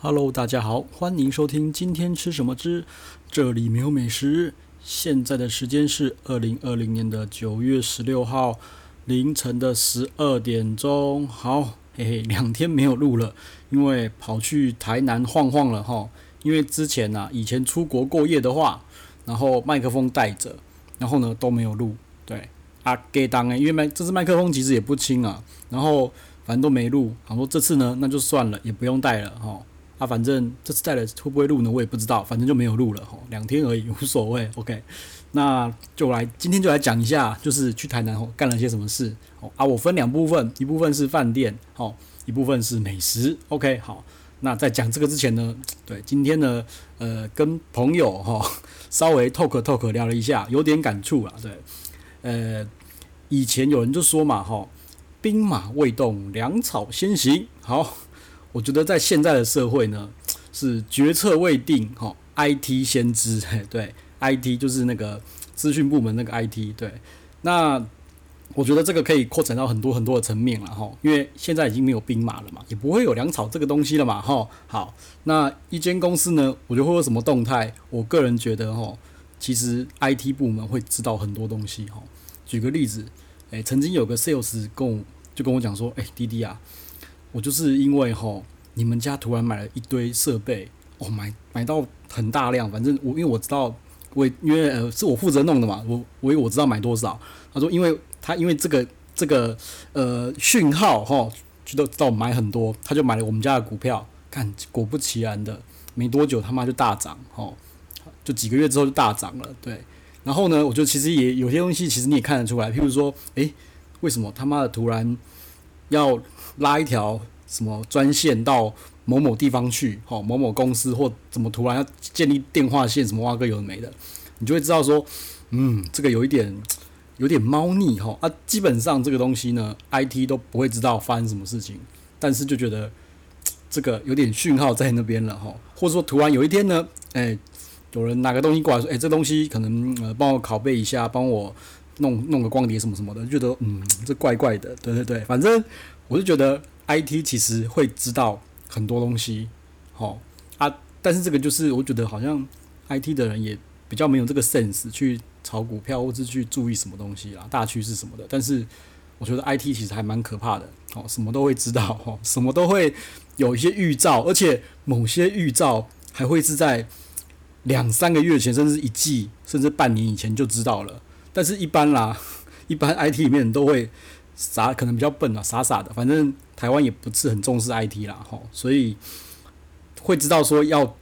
Hello，大家好，欢迎收听今天吃什么之，这里没有美食。现在的时间是二零二零年的九月十六号凌晨的十二点钟。好，嘿嘿，两天没有录了，因为跑去台南晃晃了哈。因为之前呢、啊，以前出国过夜的话，然后麦克风带着，然后呢都没有录。对，啊给当诶，因为麦这支麦克风其实也不轻啊，然后反正都没录。好说这次呢，那就算了，也不用带了哈。啊，反正这次带了会不会录呢？我也不知道，反正就没有录了吼，两天而已，无所谓。OK，那就来今天就来讲一下，就是去台南吼干了些什么事。哦啊，我分两部分，一部分是饭店，哦，一部分是美食。OK，好，那在讲这个之前呢，对，今天呢，呃，跟朋友哈稍微 talk talk 聊了一下，有点感触啊。对，呃，以前有人就说嘛，哈，兵马未动，粮草先行。好。我觉得在现在的社会呢，是决策未定，哈，IT 先知，对，IT 就是那个资讯部门那个 IT，对，那我觉得这个可以扩展到很多很多的层面了，哈，因为现在已经没有兵马了嘛，也不会有粮草这个东西了嘛，哈，好，那一间公司呢，我觉得会有什么动态？我个人觉得，哈，其实 IT 部门会知道很多东西，哈，举个例子，诶，曾经有个 sales 跟我就跟我讲说，诶，滴滴啊。我就是因为吼，你们家突然买了一堆设备，哦，买买到很大量，反正我因为我知道，我因为呃是我负责弄的嘛，我我我知道买多少。他说，因为他因为这个这个呃讯号哈，就都知道买很多，他就买了我们家的股票。看果不其然的，没多久他妈就大涨，吼，就几个月之后就大涨了。对，然后呢，我就其实也有些东西，其实你也看得出来，譬如说，诶，为什么他妈的突然要拉一条什么专线到某某地方去，吼某某公司或怎么突然要建立电话线，什么挖个有的没的，你就会知道说，嗯，这个有一点 有点猫腻吼啊。基本上这个东西呢，IT 都不会知道发生什么事情，但是就觉得 这个有点讯号在那边了吼，或者说突然有一天呢，哎，有人拿个东西过来说，哎，这东西可能呃帮我拷贝一下，帮我弄弄个光碟什么什么的，觉得嗯，这怪怪的，对对对，反正。我就觉得 IT 其实会知道很多东西，好啊，但是这个就是我觉得好像 IT 的人也比较没有这个 sense 去炒股票或者去注意什么东西啦，大趋势什么的。但是我觉得 IT 其实还蛮可怕的，哦，什么都会知道，哦，什么都会有一些预兆，而且某些预兆还会是在两三个月前，甚至一季，甚至半年以前就知道了。但是一般啦，一般 IT 里面都会。傻可能比较笨啊，傻傻的，反正台湾也不是很重视 IT 啦，吼，所以会知道说要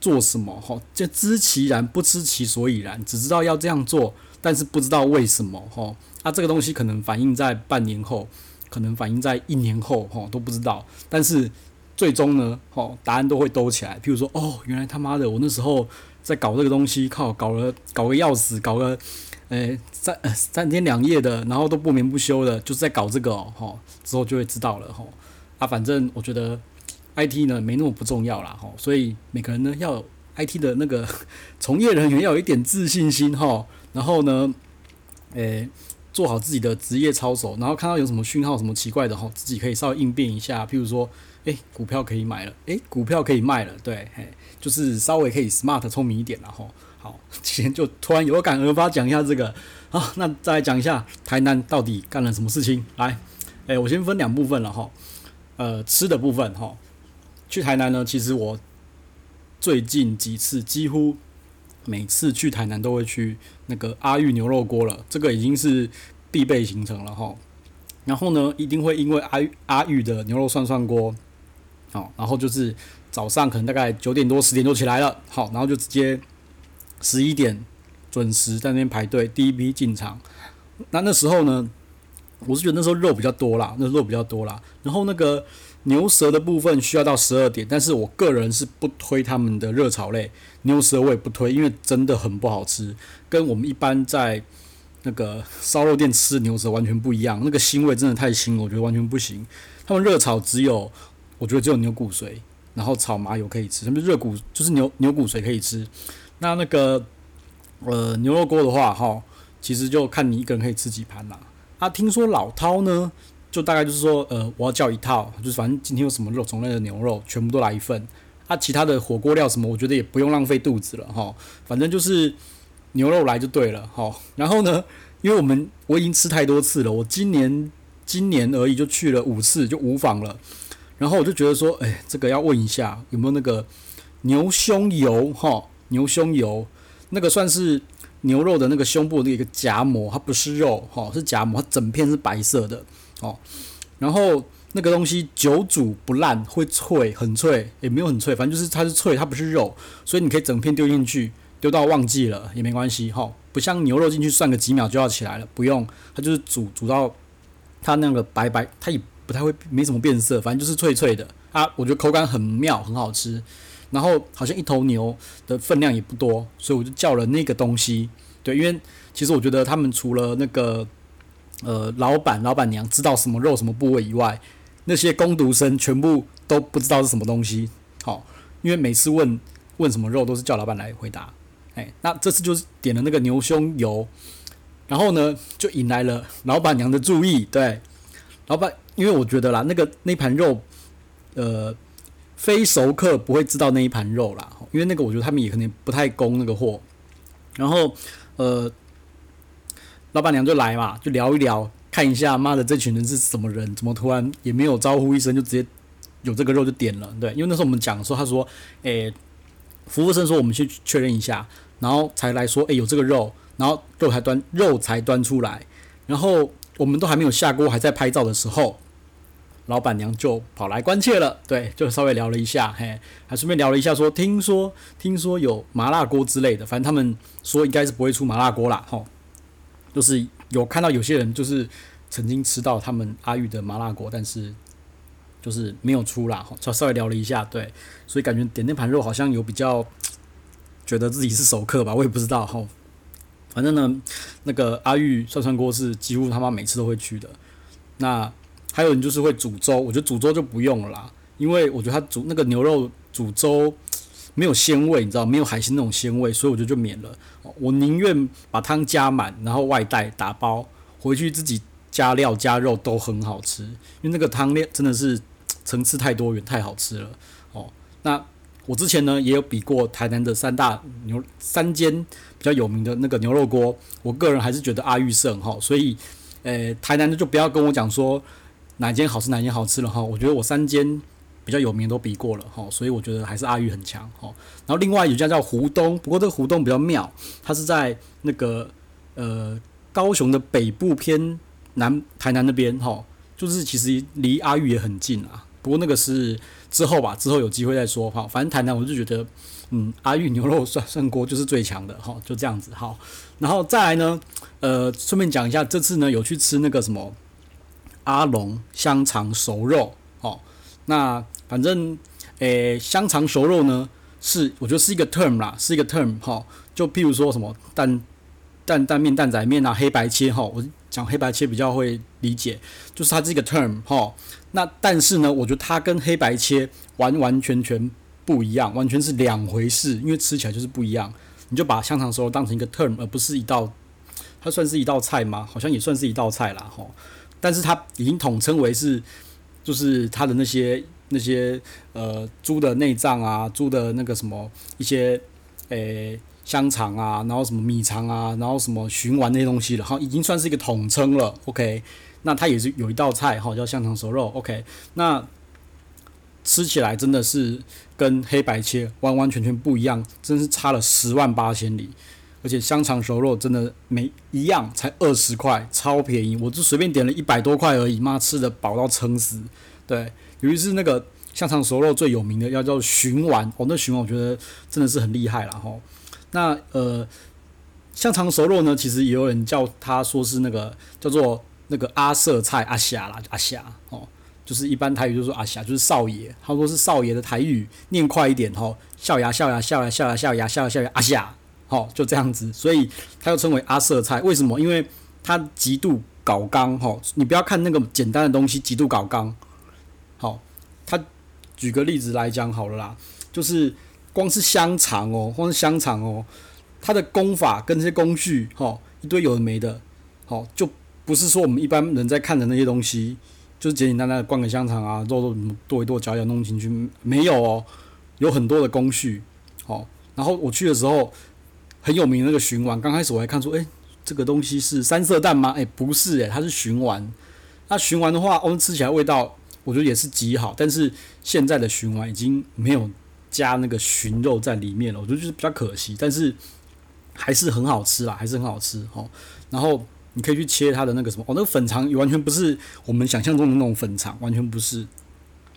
做什么，吼，就知其然不知其所以然，只知道要这样做，但是不知道为什么，吼，啊，这个东西可能反映在半年后，可能反映在一年后，吼，都不知道，但是最终呢，吼，答案都会兜起来，譬如说，哦，原来他妈的，我那时候在搞这个东西，靠，搞了，搞个要死，搞个。诶、三三天两夜的，然后都不眠不休的，就是在搞这个哦，吼，之后就会知道了吼。啊，反正我觉得 IT 呢没那么不重要啦，吼，所以每个人呢要 IT 的那个 从业人员要有一点自信心吼，然后呢，诶、做好自己的职业操守，然后看到有什么讯号什么奇怪的吼，自己可以稍微应变一下，譬如说，诶、欸，股票可以买了，诶、欸，股票可以卖了，对，嘿，就是稍微可以 smart 聪明一点然后。好，今天就突然有感而发讲一下这个，好，那再来讲一下台南到底干了什么事情。来，诶、欸，我先分两部分了哈，呃，吃的部分哈，去台南呢，其实我最近几次几乎每次去台南都会去那个阿裕牛肉锅了，这个已经是必备行程了哈。然后呢，一定会因为阿阿裕的牛肉涮涮锅，好，然后就是早上可能大概九点多十点多起来了，好，然后就直接。十一点准时在那边排队，第一批进场。那那时候呢，我是觉得那时候肉比较多啦，那肉比较多啦。然后那个牛舌的部分需要到十二点，但是我个人是不推他们的热炒类牛舌，我也不推，因为真的很不好吃，跟我们一般在那个烧肉店吃牛舌完全不一样。那个腥味真的太腥了，我觉得完全不行。他们热炒只有，我觉得只有牛骨髓，然后炒麻油可以吃，他们热骨就是牛牛骨髓可以吃。那那个呃牛肉锅的话，哈，其实就看你一个人可以吃几盘啦。啊，听说老饕呢，就大概就是说，呃，我要叫一套，就是反正今天有什么肉种类的牛肉，全部都来一份。啊，其他的火锅料什么，我觉得也不用浪费肚子了哈。反正就是牛肉来就对了哈。然后呢，因为我们我已经吃太多次了，我今年今年而已就去了五次，就五访了。然后我就觉得说，哎，这个要问一下有没有那个牛胸油哈？牛胸油那个算是牛肉的那个胸部的一个夹膜，它不是肉哈，是夹膜，它整片是白色的哦。然后。那个东西久煮不烂，会脆，很脆，也没有很脆，反正就是它是脆，它不是肉，所以你可以整片丢进去，丢到忘记了也没关系哈。不像牛肉进去涮个几秒就要起来了，不用，它就是煮煮到它那个白白，它也不太会没什么变色，反正就是脆脆的啊。我觉得口感很妙，很好吃。然后好像一头牛的分量也不多，所以我就叫了那个东西。对，因为其实我觉得他们除了那个呃老板老板娘知道什么肉什么部位以外，那些工读生全部都不知道是什么东西，好，因为每次问问什么肉都是叫老板来回答，哎，那这次就是点了那个牛胸油，然后呢就引来了老板娘的注意，对，老板，因为我觉得啦，那个那盘肉，呃，非熟客不会知道那一盘肉啦，因为那个我觉得他们也可能不太供那个货，然后呃，老板娘就来嘛，就聊一聊。看一下，妈的，这群人是什么人？怎么突然也没有招呼一声就直接有这个肉就点了？对，因为那时候我们讲的时候，他说：“诶，服务生说我们去确认一下，然后才来说，诶，有这个肉，然后肉才端肉才端出来，然后我们都还没有下锅，还在拍照的时候，老板娘就跑来关切了。对，就稍微聊了一下，嘿，还顺便聊了一下说，听说听说有麻辣锅之类的，反正他们说应该是不会出麻辣锅啦，吼，就是有看到有些人就是。”曾经吃到他们阿玉的麻辣锅，但是就是没有出啦，稍稍微聊了一下，对，所以感觉点那盘肉好像有比较觉得自己是熟客吧，我也不知道吼。反正呢，那个阿玉涮涮锅是几乎他妈每次都会去的。那还有人就是会煮粥，我觉得煮粥就不用了啦，因为我觉得他煮那个牛肉煮粥没有鲜味，你知道，没有海鲜那种鲜味，所以我觉得就免了。我宁愿把汤加满，然后外带打包回去自己。加料加肉都很好吃，因为那个汤料真的是层次太多元，太好吃了哦。那我之前呢也有比过台南的三大牛三间比较有名的那个牛肉锅，我个人还是觉得阿玉胜哈。所以，呃、台南的就不要跟我讲说哪间好吃哪间好吃了哈。我觉得我三间比较有名都比过了哈，所以我觉得还是阿玉很强哈。然后另外有一家叫湖东，不过这个湖东比较妙，它是在那个呃高雄的北部偏。南台南那边哈，就是其实离阿玉也很近啊。不过那个是之后吧，之后有机会再说哈。反正台南我就觉得，嗯，阿玉牛肉涮涮锅就是最强的哈，就这样子哈。然后再来呢，呃，顺便讲一下，这次呢有去吃那个什么阿龙香肠熟肉哦。那反正诶、香肠熟肉呢是我觉得是一个 term 啦，是一个 term 哈。就譬如说什么蛋蛋蛋面、蛋仔面啊，黑白切哈，我。讲黑白切比较会理解，就是它这个 term 哈。那但是呢，我觉得它跟黑白切完完全全不一样，完全是两回事，因为吃起来就是不一样。你就把香肠熟肉当成一个 term，而不是一道，它算是一道菜吗？好像也算是一道菜啦哈。但是它已经统称为是，就是它的那些那些呃猪的内脏啊，猪的那个什么一些诶。香肠啊，然后什么米肠啊，然后什么熏丸那些东西了，哈，已经算是一个统称了。OK，那它也是有一道菜哈，叫香肠熟肉。OK，那吃起来真的是跟黑白切完完全全不一样，真是差了十万八千里。而且香肠熟肉真的每一样才二十块，超便宜，我就随便点了一百多块而已，妈吃的饱到撑死。对，尤其是那个香肠熟肉最有名的要叫寻丸，哦，那寻丸我觉得真的是很厉害了哈。那呃，香肠熟肉呢，其实也有人叫他说是那个叫做那个阿瑟菜阿霞啦，阿霞哦，就是一般台语就说阿霞，就是少爷，他说是少爷的台语，念快一点吼，笑牙笑牙笑牙笑牙笑牙笑牙笑牙阿霞，好，就这样子，所以它又称为阿舍菜，为什么？因为它极度搞刚吼，你不要看那个简单的东西极度搞刚，好，它举个例子来讲好了啦，就是。光是香肠哦，光是香肠哦，它的功法跟这些工序，哈，一堆有的没的，好，就不是说我们一般人在看的那些东西，就是简简单单的灌个香肠啊，肉肉剁一剁，搅一搅弄进去，没有哦，有很多的工序，哦，然后我去的时候很有名的那个鲟丸，刚开始我还看说，哎，这个东西是三色蛋吗？哎，不是，哎，它是鲟丸。那鲟丸的话，我们吃起来味道，我觉得也是极好，但是现在的鲟丸已经没有加那个鲟肉在里面了，我觉得就是比较可惜，但是还是很好吃啦，还是很好吃，哦，然后。你可以去切它的那个什么哦，那个粉肠也完全不是我们想象中的那种粉肠，完全不是，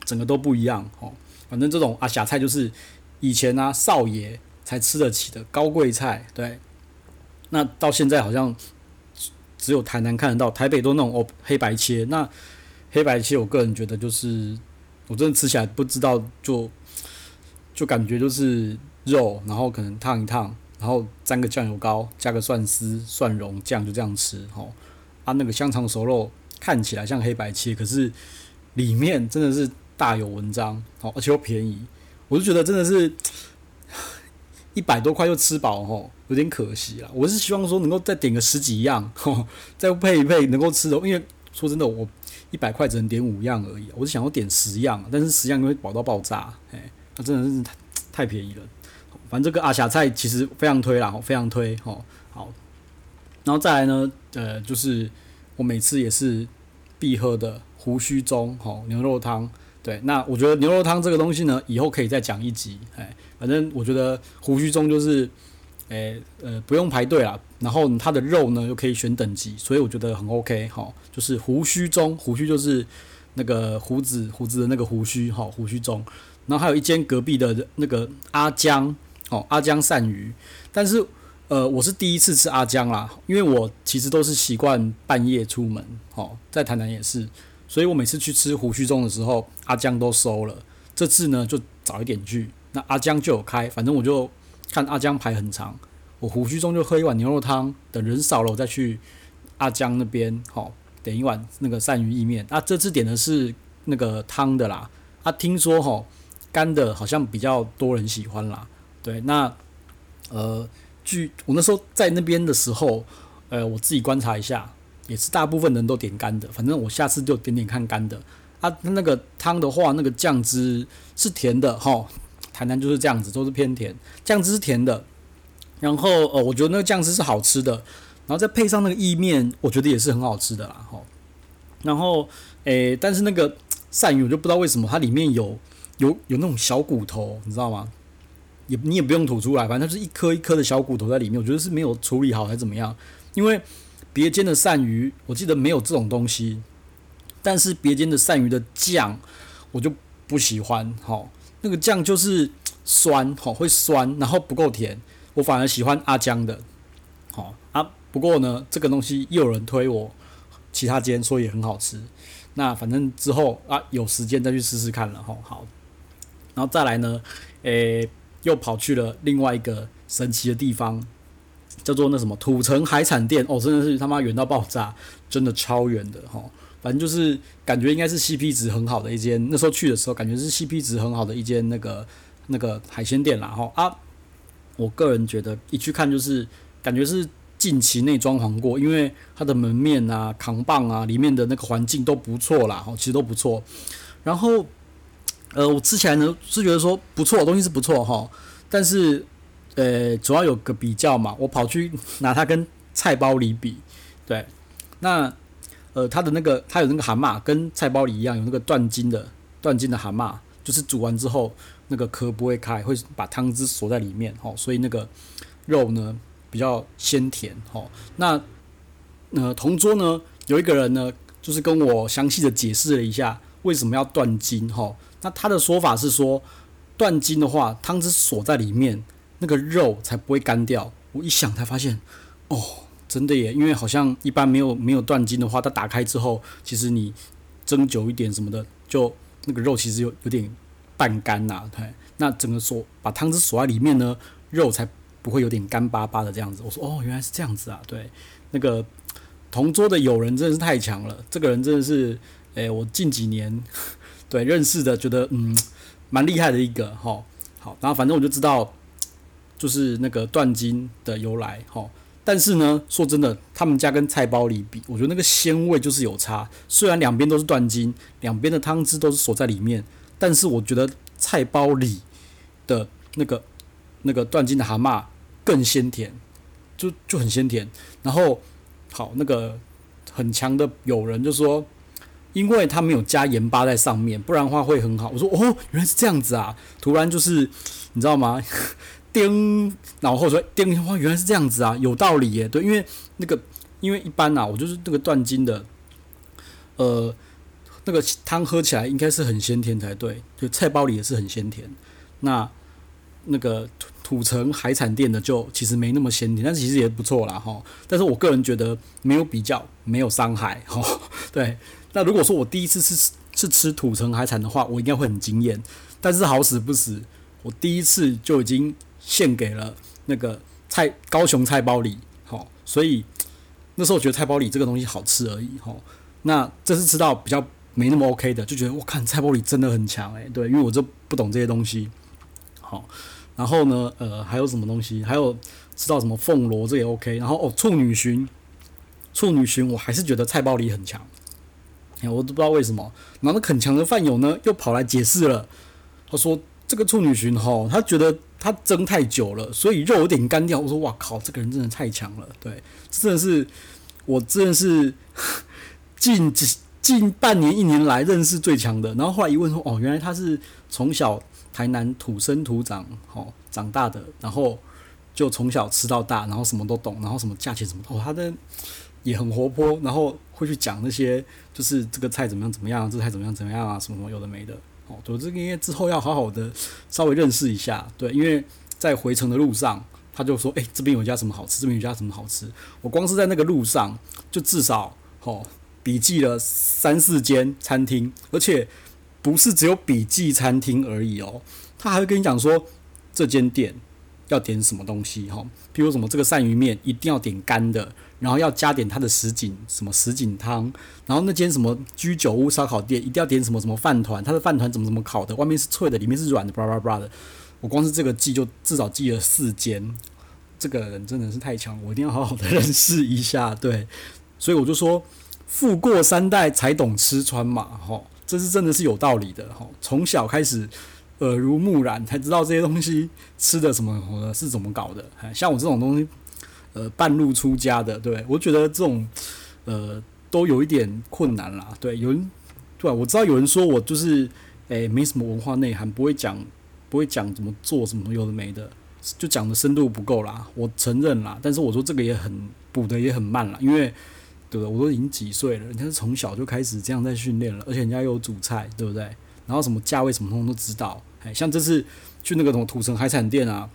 整个都不一样哦。反正这种啊，小菜就是以前啊少爷才吃得起的高贵菜，对。那到现在好像只有台南看得到，台北都那种哦黑白切。那黑白切，我个人觉得就是我真的吃起来不知道，就就感觉就是肉，然后可能烫一烫。然后沾个酱油膏，加个蒜丝、蒜蓉酱，就这样吃。哦，啊，那个香肠熟肉看起来像黑白切，可是里面真的是大有文章，哦，而且又便宜，我就觉得真的是一百多块就吃饱，吼，有点可惜了。我是希望说能够再点个十几样，吼，再配一配能够吃的，因为说真的，我一百块只能点五样而已，我是想要点十样，但是十样会饱到爆炸，哎，那真的是太太便宜了。反正这个阿霞菜其实非常推啦，非常推吼。好，然后再来呢，呃，就是我每次也是必喝的胡须中吼牛肉汤。对，那我觉得牛肉汤这个东西呢，以后可以再讲一集。哎，反正我觉得胡须中就是，诶呃不用排队啦，然后它的肉呢又可以选等级，所以我觉得很 OK 哈。就是胡须中，胡须就是那个胡子胡子的那个胡须哈，胡须中。然后还有一间隔壁的那个阿江。哦，阿江鳝鱼，但是呃，我是第一次吃阿江啦，因为我其实都是习惯半夜出门，哦，在台南也是，所以我每次去吃胡须中的时候，阿江都收了。这次呢，就早一点去，那阿江就有开，反正我就看阿江排很长，我胡须中就喝一碗牛肉汤，等人少了我再去阿江那边，好、哦，点一碗那个鳝鱼意面。啊，这次点的是那个汤的啦，啊，听说吼干的好像比较多人喜欢啦。对，那呃，据我那时候在那边的时候，呃，我自己观察一下，也是大部分人都点干的。反正我下次就点点看干的。啊，那个汤的话，那个酱汁是甜的哈。台南就是这样子，都是偏甜，酱汁是甜的。然后呃，我觉得那个酱汁是好吃的，然后再配上那个意面，我觉得也是很好吃的啦。哈，然后诶，但是那个鳝鱼我就不知道为什么它里面有有有那种小骨头，你知道吗？也你也不用吐出来，反正它是一颗一颗的小骨头在里面，我觉得是没有处理好还是怎么样？因为别间的鳝鱼我记得没有这种东西，但是别间的鳝鱼的酱我就不喜欢，齁，那个酱就是酸，好，会酸，然后不够甜，我反而喜欢阿江的，好啊。不过呢，这个东西又有人推我其他间说也很好吃，那反正之后啊有时间再去试试看了，吼，好，然后再来呢，诶、又跑去了另外一个神奇的地方，叫做那什么土城海产店哦，真的是他妈远到爆炸，真的超远的哈。反正就是感觉应该是 CP 值很好的一间，那时候去的时候感觉是 CP 值很好的一间那个那个海鲜店啦哈啊。我个人觉得一去看就是感觉是近期内装潢过，因为它的门面啊、扛棒啊，里面的那个环境都不错啦，哈，其实都不错。然后。呃，我吃起来呢是觉得说不错，东西是不错哈，但是呃，主要有个比较嘛，我跑去拿它跟菜包里比，对，那呃，它的那个它有那个蛤蟆跟菜包里一样，有那个断筋的断筋的蛤蟆，就是煮完之后那个壳不会开，会把汤汁锁在里面哦，所以那个肉呢比较鲜甜哦。那呃，同桌呢有一个人呢，就是跟我详细的解释了一下为什么要断筋哈。那他的说法是说，断筋的话，汤汁锁在里面，那个肉才不会干掉。我一想才发现，哦，真的耶！因为好像一般没有没有断筋的话，它打开之后，其实你蒸久一点什么的，就那个肉其实有有点半干呐。对，那整个锁把汤汁锁在里面呢，肉才不会有点干巴巴的这样子。我说哦，原来是这样子啊。对，那个同桌的友人真的是太强了，这个人真的是，诶，我近几年。对，认识的觉得嗯蛮厉害的一个哈，好，然后反正我就知道，就是那个断筋的由来哈。但是呢，说真的，他们家跟菜包里比，我觉得那个鲜味就是有差。虽然两边都是断筋，两边的汤汁都是锁在里面，但是我觉得菜包里的那个那个断筋的蛤蟆更鲜甜，就就很鲜甜。然后好，那个很强的友人就说，因为他没有加盐巴在上面，不然的话会很好。我说哦，原来是这样子啊！突然就是你知道吗？叮，然后说叮，哇，原来是这样子啊，有道理耶。对，因为那个因为一般啊，我就是那个断筋的，呃。那个汤喝起来应该是很鲜甜才对，就菜包里也是很鲜甜。那那个土土城海产店的就其实没那么鲜甜，但是其实也不错啦哈。但是我个人觉得没有比较，没有伤害哈。对，那如果说我第一次是是吃土城海产的话，我应该会很惊艳。但是好死不死，我第一次就已经献给了那个菜高雄菜包里，好，所以那时候觉得菜包里这个东西好吃而已哈。那这次吃到比较。没那么 OK 的，就觉得我看菜包里真的很强诶，对，因为我就不懂这些东西。好，然后呢，呃，还有什么东西？还有知道什么凤螺这也 OK。然后哦，处女蟳，处女蟳我还是觉得菜包里很强。我都不知道为什么。然后那很强的饭友呢，又跑来解释了。他说这个处女蟳哈，他觉得他蒸太久了，所以肉有点干掉。我说哇靠，这个人真的太强了。对，真的是我真的是近。近半年一年来认识最强的，然后后来一问说，哦，原来他是从小台南土生土长，哦，长大的，然后就从小吃到大，然后什么都懂，然后什么价钱什么，哦，他的也很活泼，然后会去讲那些，就是这个菜怎么样怎么样，这菜怎么样怎么样啊，什么什么有的没的，哦，就这个因为之后要好好的稍微认识一下，对，因为在回程的路上，他就说，哎，这边有一家什么好吃，这边有一家什么好吃，我光是在那个路上就至少，哦。笔记了三四间餐厅，而且不是只有笔记餐厅而已哦，他还会跟你讲说这间店要点什么东西哈，譬如什么这个鳝鱼面一定要点干的，然后要加点它的什锦什么什锦汤，然后那间什么居酒屋烧烤店一定要点什么什么饭团，它的饭团怎么怎么烤的，外面是脆的，里面是软的，巴拉巴拉的。我光是这个记就至少记了四间，这个人真的是太强，我一定要好好的 认识一下。对，所以我就说。富过三代才懂吃穿嘛，吼，这是真的是有道理的，吼，从小开始耳濡目染才知道这些东西吃的什么是怎么搞的，像我这种东西，呃，半路出家的，对，我觉得这种呃都有一点困难啦，对，有人对吧？我知道有人说我就是诶、没什么文化内涵，不会讲不会讲怎么做什么有的没的，就讲的深度不够啦，我承认啦，但是我说这个也很补的也很慢啦，因为。对不对？我都已经几岁了，人家是从小就开始这样在训练了，而且人家有主菜，对不对？然后什么价位什么通通都知道。哎，像这次去那个什么土城海产店啊，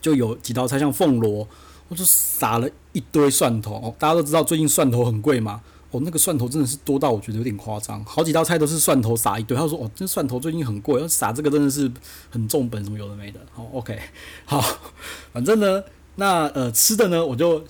就有几道菜，像凤螺，我就撒了一堆蒜头。哦，大家都知道最近蒜头很贵嘛，哦，那个蒜头真的是多到我觉得有点夸张，好几道菜都是蒜头撒一堆。他说哦，这蒜头最近很贵，要撒这个真的是很重本，什么有的没的。好，OK，好，反正呢，那呃吃的呢，我就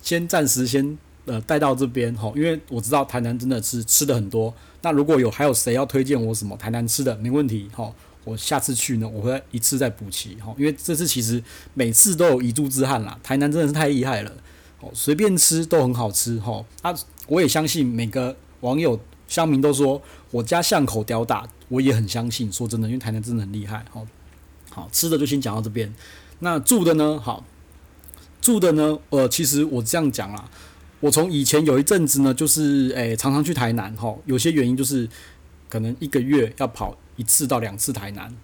先暂时先。呃，带到这边哈，因为我知道台南真的是吃的很多。那如果有还有谁要推荐我什么台南吃的，没问题哈。我下次去呢，我会一次再补齐哈。因为这次其实每次都有遗珠之憾啦，台南真的是太厉害了哦，随便吃都很好吃哈。啊，我也相信每个网友乡民都说我家巷口屌打，我也很相信。说真的，因为台南真的很厉害。好，好吃的就先讲到这边。那住的呢？好，住的呢？呃，其实我这样讲啦。我从以前有一阵子呢，就是诶、常常去台南哈，有些原因就是可能一个月要跑一次到两次台南，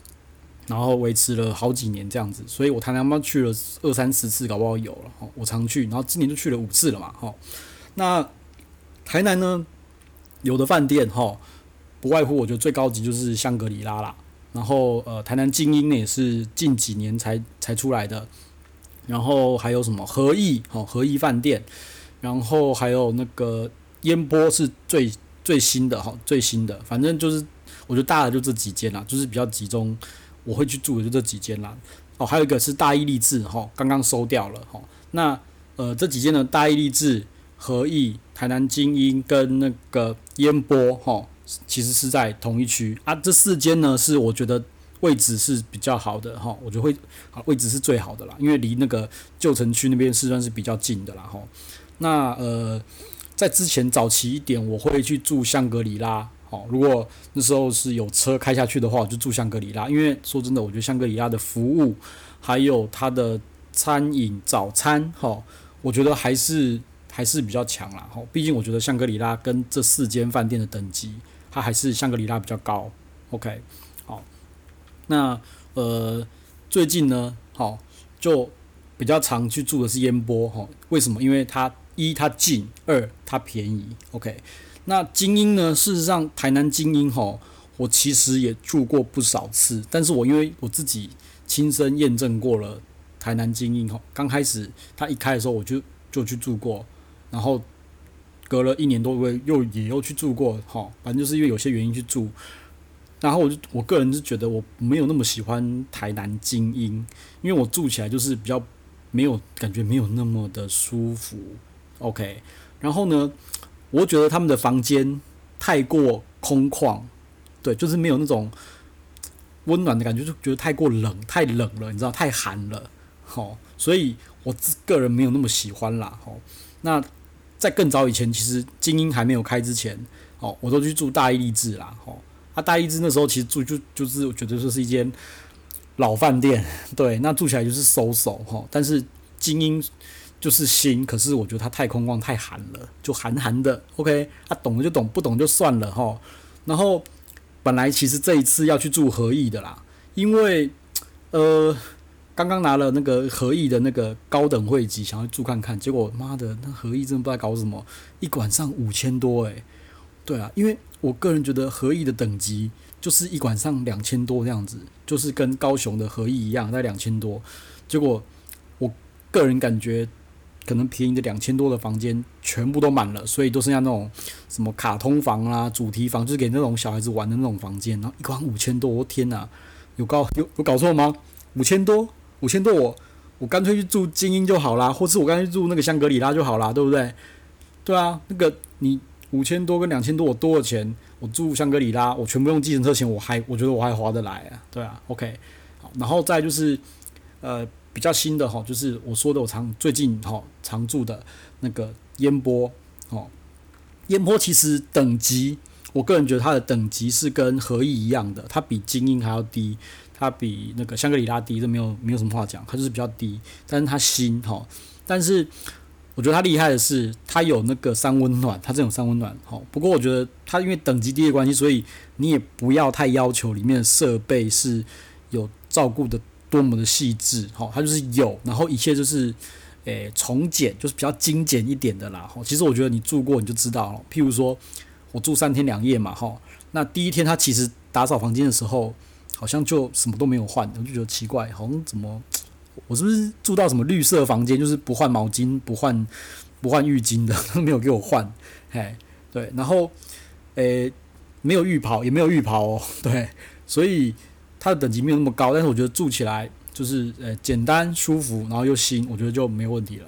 然后维持了好几年这样子，所以我台南嘛去了二三十次，搞不好有了。我常去，然后今年就去了五次了嘛哈。那台南呢，有的饭店哈，不外乎我觉得最高级就是香格里拉啦，然后呃台南精英呢也是近几年才才出来的，然后还有什么和意哈和意饭店。然后还有那个烟波是最最新的哈，最新的，反正就是我觉得大的就这几间啦，就是比较集中，我会去住的就这几间啦。哦，还有一个是大义丽致哈，刚刚收掉了哈。那呃这几间呢，大义丽致、和义、台南精英跟那个烟波哈，其实是在同一区啊。这四间呢是我觉得位置是比较好的哈，我觉得会好位置是最好的啦，因为离那个旧城区那边是算是比较近的啦哈。那呃，在之前早期一点，我会去住香格里拉，好，如果那时候是有车开下去的话，我就住香格里拉。因为说真的，我觉得香格里拉的服务还有它的餐饮早餐，哈，我觉得还是还是比较强啦。哈，毕竟我觉得香格里拉跟这四间饭店的等级，它还是香格里拉比较高。OK，好，那呃最近呢，好就比较常去住的是烟波，哈，为什么？因为它一它近，二它便宜。OK。那精英呢？事实上，台南精英吼，我其实也住过不少次。但是我因为我自己亲身验证过了台南精英吼，刚开始他一开的时候，我就就去住过，然后隔了一年多，又又也又去住过，吼，反正就是因为有些原因去住。然后我就我个人是觉得我没有那么喜欢台南精英，因为我住起来就是比较没有感觉，没有那么的舒服。OK，然后呢？我觉得他们的房间太过空旷，对，就是没有那种温暖的感觉，就觉得太过冷，太冷了，你知道，太寒了，好，所以我自个人没有那么喜欢啦，好，那在更早以前，其实精英还没有开之前，哦，我都去住大亿丽致啦，好，啊，大亿丽致那时候其实住就就是我觉得说是一间老饭店，对，那住起来就是收手哈，但是精英。就是新，可是我觉得它太空旷、太寒了，就寒寒的。OK，啊，懂了就懂，不懂就算了齁。然后本来其实这一次要去住和逸的啦，因为呃刚刚拿了那个和逸的那个高等会籍，想要住看看，结果妈的那和逸真的不知道搞什么，一晚上五千多诶。对啊，因为我个人觉得和逸的等级就是一晚上两千多这样子，就是跟高雄的和逸一样在两千多，结果我个人感觉。可能便宜的两千多的房间全部都满了，所以都剩下那种什么卡通房啊、主题房，就是给那种小孩子玩的那种房间。然后一晚五千多，我天哪，有搞有有搞错吗？五千多，五千多我，我干脆去住精英就好啦，或是我干脆住那个香格里拉就好啦，对不对？对啊，那个你五千多跟两千多，我多了钱，我住香格里拉，我全部用计程车钱，我还我觉得我还划得来啊，对啊，OK，好，然后再就是呃。比较新的哈，就是我说的，我常最近哈常住的那个烟波哦，烟波其实等级，我个人觉得它的等级是跟和逸一样的，它比精英还要低，它比那个香格里拉低，这没有没有什么话讲，它就是比较低，但是它新哈，但是我觉得它厉害的是，它有那个三温暖，它这种三温暖哈，不过我觉得它因为等级低的关系，所以你也不要太要求里面的设备是有照顾的。多么的细致，哈，它就是有，然后一切就是，诶、从简，就是比较精简一点的啦，哈。其实我觉得你住过你就知道了，譬如说我住三天两夜嘛，哈，那第一天他其实打扫房间的时候，好像就什么都没有换，我就觉得奇怪，好像怎么，我是不是住到什么绿色房间，就是不换毛巾、不换不换浴巾的，都 没有给我换，嘿，对，然后，诶、没有浴袍，也没有浴袍哦，对，所以。它的等级没有那么高，但是我觉得住起来就是呃简单舒服，然后又新，我觉得就没问题了。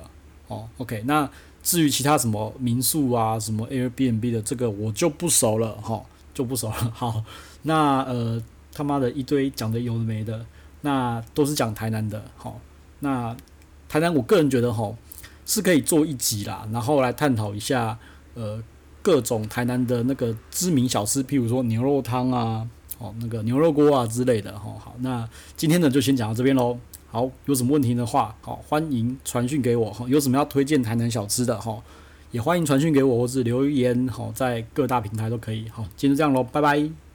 哦，OK，那至于其他什么民宿啊、什么 Airbnb 的这个我就不熟了，哈、就不熟了。好，那呃他妈的一堆讲的有的没的，那都是讲台南的。好、那台南我个人觉得哈、是可以做一集啦，然后来探讨一下呃各种台南的那个知名小吃，譬如说牛肉汤啊。哦，那个牛肉锅啊之类的，哈，好，那今天呢就先讲到这边喽。好，有什么问题的话，好，欢迎传讯给我。哈，有什么要推荐台南小吃的，哈，也欢迎传讯给我，或是留言，好，在各大平台都可以。好，今天就这样喽，拜拜。